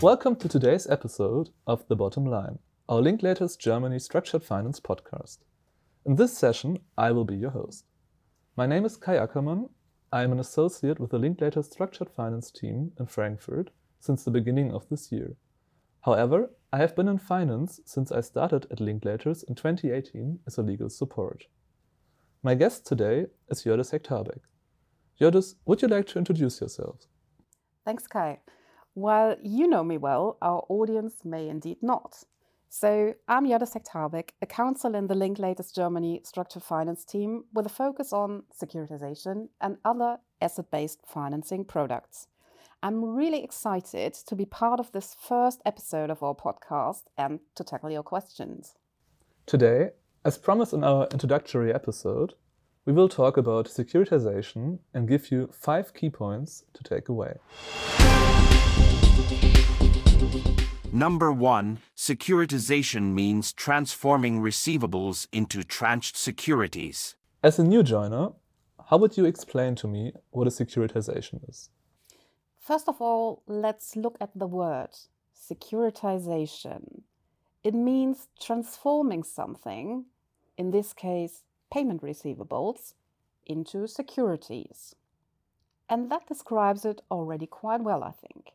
Welcome to today's episode of The Bottom Line, our Linklaters Germany Structured Finance podcast. In this session, I will be your host. My name is Kai Ackermann. I am an associate with the Linklaters Structured Finance team in Frankfurt since the beginning of this year. However, I have been in finance since I started at Linklaters in 2018 as a legal support. My guest today is Jördis Hecht-Harbeck. Jördis, would you like to introduce yourself? Thanks, Kai. While you know me well, our audience may indeed not. So, I'm Jördis Hecht-Harbeck, a counsel in the Linklaters Germany structured finance team with a focus on securitization and other asset based financing products. I'm really excited to be part of this first episode of our podcast and to tackle your questions. Today, as promised in our introductory episode, we will talk about securitization and give you five key points to take away. Number one, securitization means transforming receivables into tranched securities. As a new joiner, how would you explain to me what a securitization is? First of all, let's look at the word securitization. It means transforming something, in this case, payment receivables, into securities. And that describes it already quite well, I think.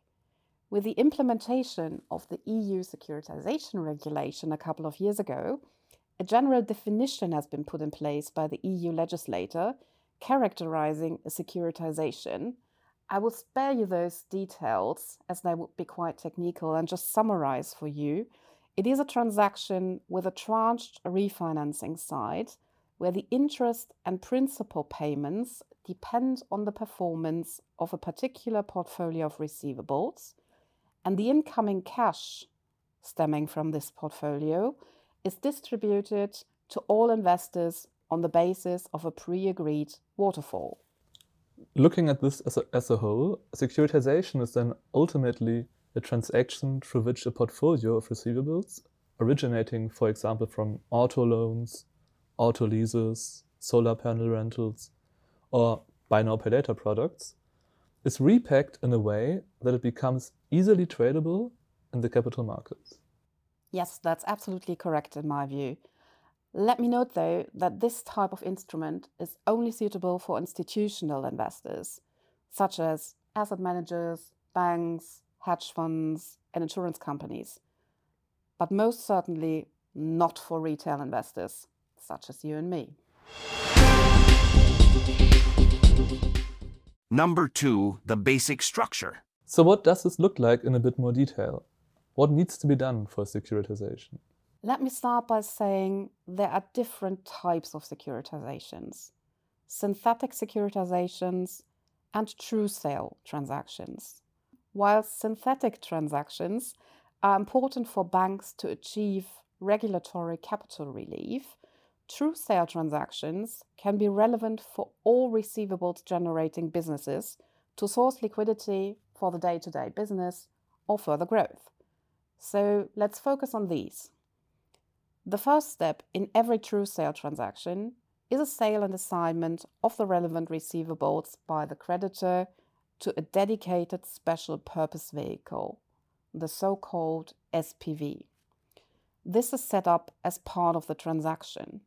With the implementation of the EU securitization regulation a couple of years ago, a general definition has been put in place by the EU legislator characterizing a securitization I will spare you those details as they would be quite technical and just summarize for you. It is a transaction with a tranched refinancing side where the interest and principal payments depend on the performance of a particular portfolio of receivables, and the incoming cash stemming from this portfolio is distributed to all investors on the basis of a pre agreed waterfall. Looking at this as a, as a whole, securitization is then ultimately a transaction through which a portfolio of receivables, originating, for example, from auto loans, auto leases, solar panel rentals, or buy now pay later products, is repacked in a way that it becomes easily tradable in the capital markets. Yes, that's absolutely correct in my view. Let me note, though, that this type of instrument is only suitable for institutional investors, such as asset managers, banks, hedge funds, and insurance companies, but most certainly not for retail investors, such as you and me. Number two, the basic structure. So, what does this look like in a bit more detail? What needs to be done for securitization? Let me start by saying there are different types of securitizations synthetic securitizations and true sale transactions. While synthetic transactions are important for banks to achieve regulatory capital relief, true sale transactions can be relevant for all receivables generating businesses to source liquidity for the day to day business or further growth. So let's focus on these. The first step in every true sale transaction is a sale and assignment of the relevant receivables by the creditor to a dedicated special purpose vehicle, the so called SPV. This is set up as part of the transaction.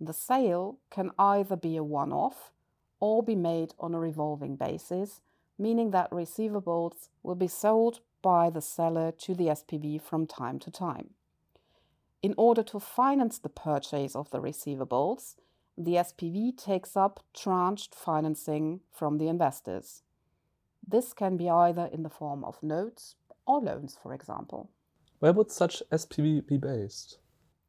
The sale can either be a one off or be made on a revolving basis, meaning that receivables will be sold by the seller to the SPV from time to time. In order to finance the purchase of the receivables, the SPV takes up tranched financing from the investors. This can be either in the form of notes or loans, for example. Where would such SPV be based?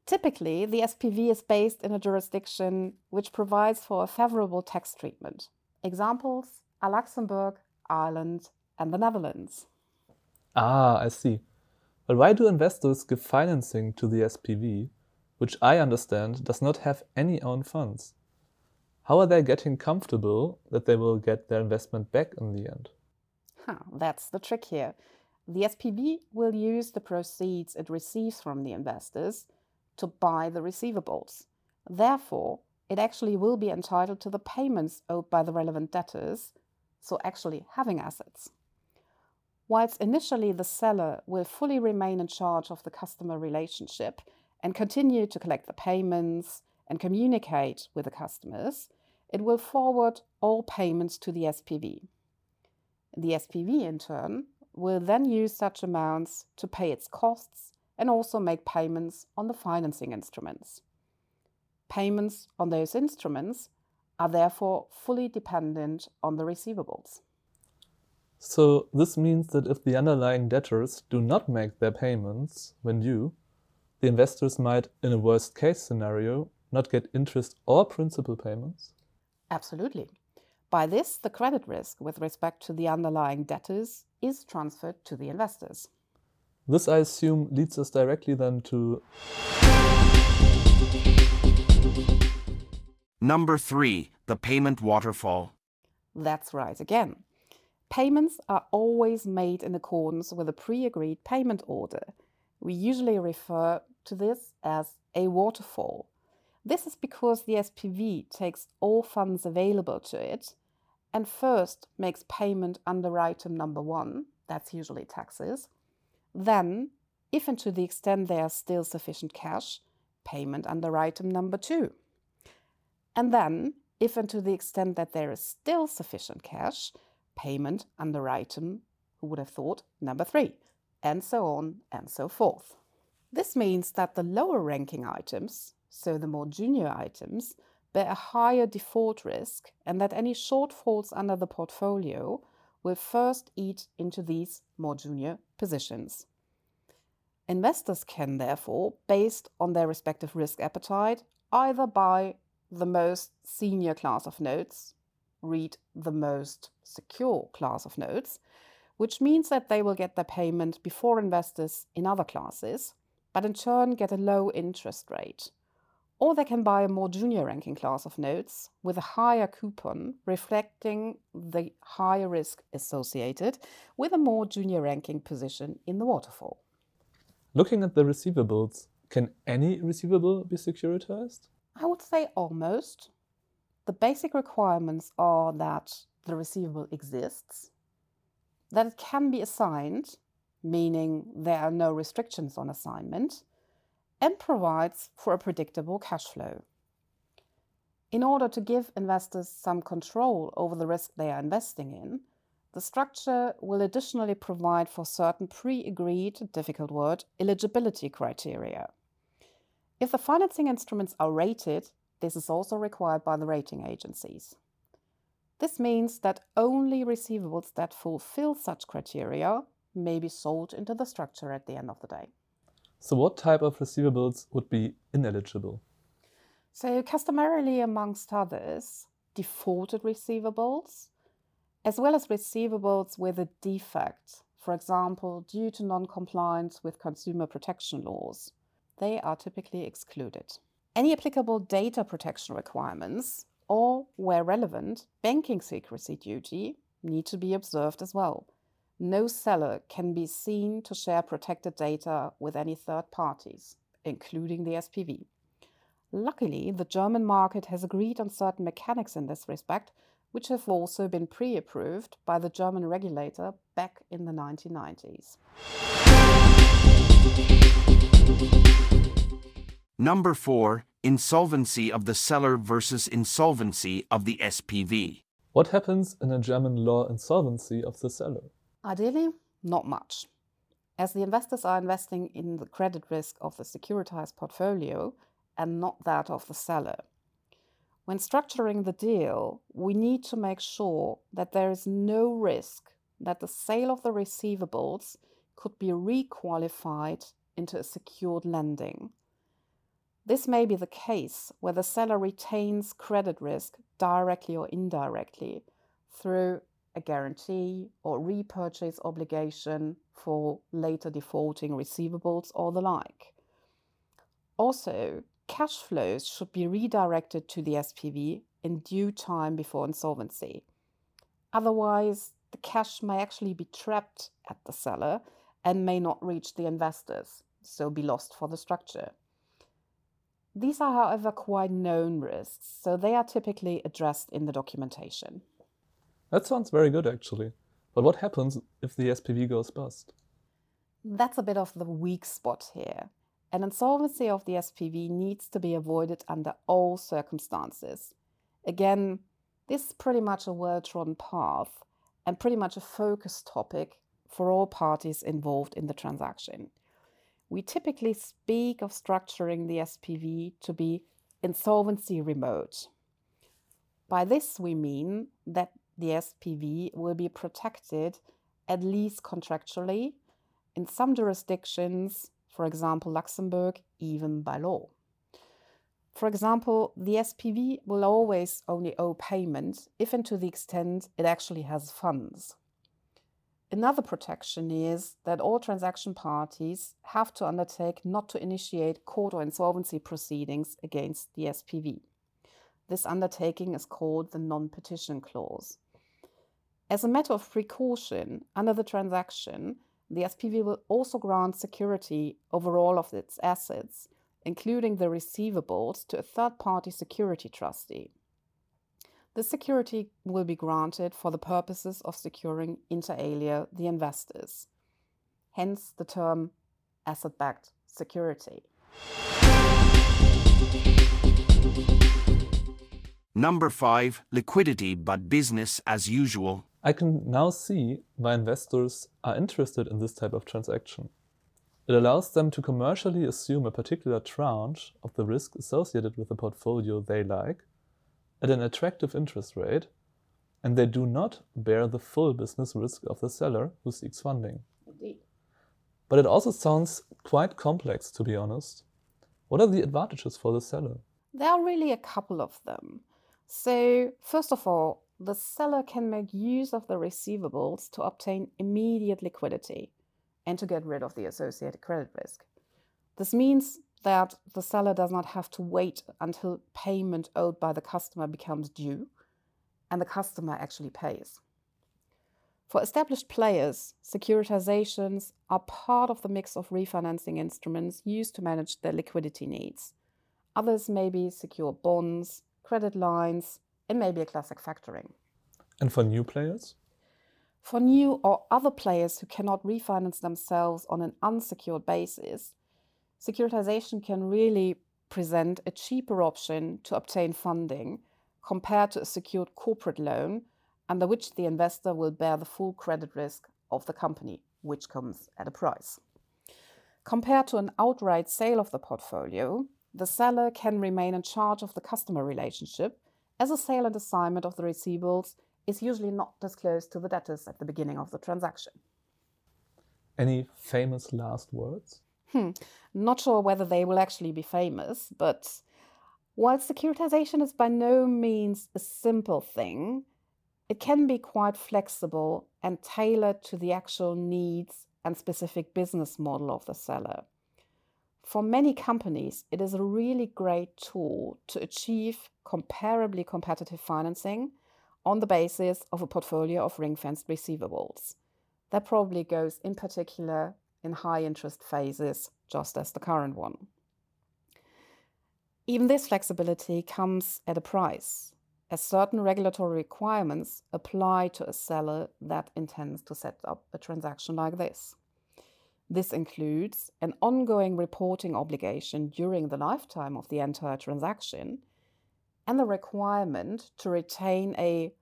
Typically, the SPV is based in a jurisdiction which provides for a favorable tax treatment. Examples are Luxembourg, Ireland, and the Netherlands. Ah, I see. But why do investors give financing to the SPV, which I understand does not have any own funds? How are they getting comfortable that they will get their investment back in the end? Huh, that's the trick here. The SPV will use the proceeds it receives from the investors to buy the receivables. Therefore, it actually will be entitled to the payments owed by the relevant debtors, so actually having assets. Whilst initially the seller will fully remain in charge of the customer relationship and continue to collect the payments and communicate with the customers, it will forward all payments to the SPV. The SPV, in turn, will then use such amounts to pay its costs and also make payments on the financing instruments. Payments on those instruments are therefore fully dependent on the receivables. So, this means that if the underlying debtors do not make their payments when due, the investors might, in a worst case scenario, not get interest or principal payments? Absolutely. By this, the credit risk with respect to the underlying debtors is transferred to the investors. This, I assume, leads us directly then to. Number three, the payment waterfall. That's right again. Payments are always made in accordance with a pre agreed payment order. We usually refer to this as a waterfall. This is because the SPV takes all funds available to it and first makes payment under item number one, that's usually taxes. Then, if and to the extent there is still sufficient cash, payment under item number two. And then, if and to the extent that there is still sufficient cash, payment under item, who would have thought, number three, and so on and so forth. This means that the lower ranking items, so the more junior items, bear a higher default risk and that any shortfalls under the portfolio will first eat into these more junior positions. Investors can therefore, based on their respective risk appetite, either buy the most senior class of notes, read the most secure class of notes, which means that they will get their payment before investors in other classes, but in turn get a low interest rate or they can buy a more junior ranking class of notes with a higher coupon, reflecting the higher risk associated with a more junior ranking position in the waterfall. Looking at the receivables, can any receivable be securitized? I would say almost. The basic requirements are that the receivable exists, that it can be assigned, meaning there are no restrictions on assignment and provides for a predictable cash flow. In order to give investors some control over the risk they are investing in, the structure will additionally provide for certain pre agreed, difficult word, eligibility criteria. If the financing instruments are rated, this is also required by the rating agencies. This means that only receivables that fulfill such criteria may be sold into the structure at the end of the day. So, what type of receivables would be ineligible? So, customarily, amongst others, defaulted receivables, as well as receivables with a defect, for example, due to non compliance with consumer protection laws, they are typically excluded. Any applicable data protection requirements, or where relevant, banking secrecy duty, need to be observed as well no seller can be seen to share protected data with any third parties, including the SPV. Luckily, the German market has agreed on certain mechanics in this respect, which have also been pre approved by the German regulator back in the 1990s. Number four insolvency of the seller versus insolvency of the SPV. What happens in a German law insolvency of the seller? Ideally, not much. As the investors are investing in the credit risk of the securitized portfolio and not that of the seller. When structuring the deal, we need to make sure that there is no risk that the sale of the receivables could be requalified into a secured lending. This may be the case where the seller retains credit risk directly or indirectly through a guarantee or repurchase obligation for later defaulting receivables or the like. Also, cash flows should be redirected to the SPV in due time before insolvency. Otherwise, the cash may actually be trapped at the seller and may not reach the investors, so be lost for the structure. These are, however, quite known risks, so they are typically addressed in the documentation. That sounds very good, actually. But what happens if the SPV goes bust? That's a bit of the weak spot here. An insolvency of the SPV needs to be avoided under all circumstances. Again, this is pretty much a well trodden path and pretty much a focus topic for all parties involved in the transaction. We typically speak of structuring the SPV to be insolvency remote. By this, we mean that the SPV will be protected at least contractually, in some jurisdictions, for example, Luxembourg, even by law. For example, the SPV will always only owe payment if and to the extent it actually has funds. Another protection is that all transaction parties have to undertake not to initiate court or insolvency proceedings against the SPV. This undertaking is called the non petition clause. As a matter of precaution, under the transaction, the SPV will also grant security over all of its assets, including the receivables, to a third party security trustee. The security will be granted for the purposes of securing inter alia the investors, hence the term asset backed security. Number 5 Liquidity but business as usual. I can now see why investors are interested in this type of transaction. It allows them to commercially assume a particular tranche of the risk associated with the portfolio they like at an attractive interest rate, and they do not bear the full business risk of the seller who seeks funding. Indeed. But it also sounds quite complex, to be honest. What are the advantages for the seller? There are really a couple of them. So, first of all, the seller can make use of the receivables to obtain immediate liquidity and to get rid of the associated credit risk. This means that the seller does not have to wait until payment owed by the customer becomes due and the customer actually pays. For established players, securitizations are part of the mix of refinancing instruments used to manage their liquidity needs. Others may be secure bonds, credit lines, and maybe a classic factoring. And for new players? For new or other players who cannot refinance themselves on an unsecured basis, securitization can really present a cheaper option to obtain funding compared to a secured corporate loan under which the investor will bear the full credit risk of the company, which comes at a price. Compared to an outright sale of the portfolio, the seller can remain in charge of the customer relationship as a sale and assignment of the receivables is usually not disclosed to the debtors at the beginning of the transaction. Any famous last words? Hmm. Not sure whether they will actually be famous, but while securitization is by no means a simple thing, it can be quite flexible and tailored to the actual needs and specific business model of the seller. For many companies, it is a really great tool to achieve comparably competitive financing on the basis of a portfolio of ring fenced receivables. That probably goes in particular in high interest phases, just as the current one. Even this flexibility comes at a price, as certain regulatory requirements apply to a seller that intends to set up a transaction like this. This includes an ongoing reporting obligation during the lifetime of the entire transaction and the requirement to retain a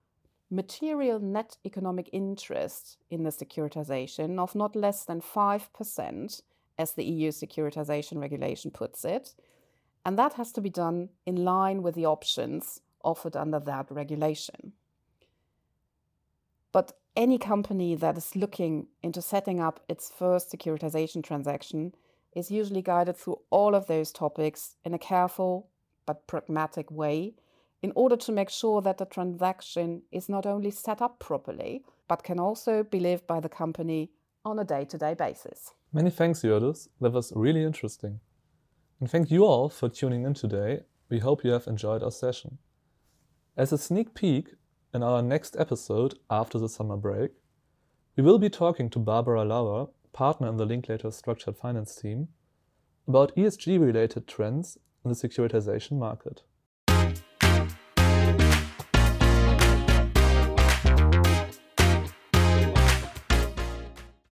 material net economic interest in the securitization of not less than 5%, as the EU securitization regulation puts it. And that has to be done in line with the options offered under that regulation. But any company that is looking into setting up its first securitization transaction is usually guided through all of those topics in a careful but pragmatic way in order to make sure that the transaction is not only set up properly, but can also be lived by the company on a day to day basis. Many thanks, Jördis. That was really interesting. And thank you all for tuning in today. We hope you have enjoyed our session. As a sneak peek, in our next episode after the summer break, we will be talking to Barbara Lauer, partner in the Linklater Structured Finance team, about ESG related trends in the securitization market.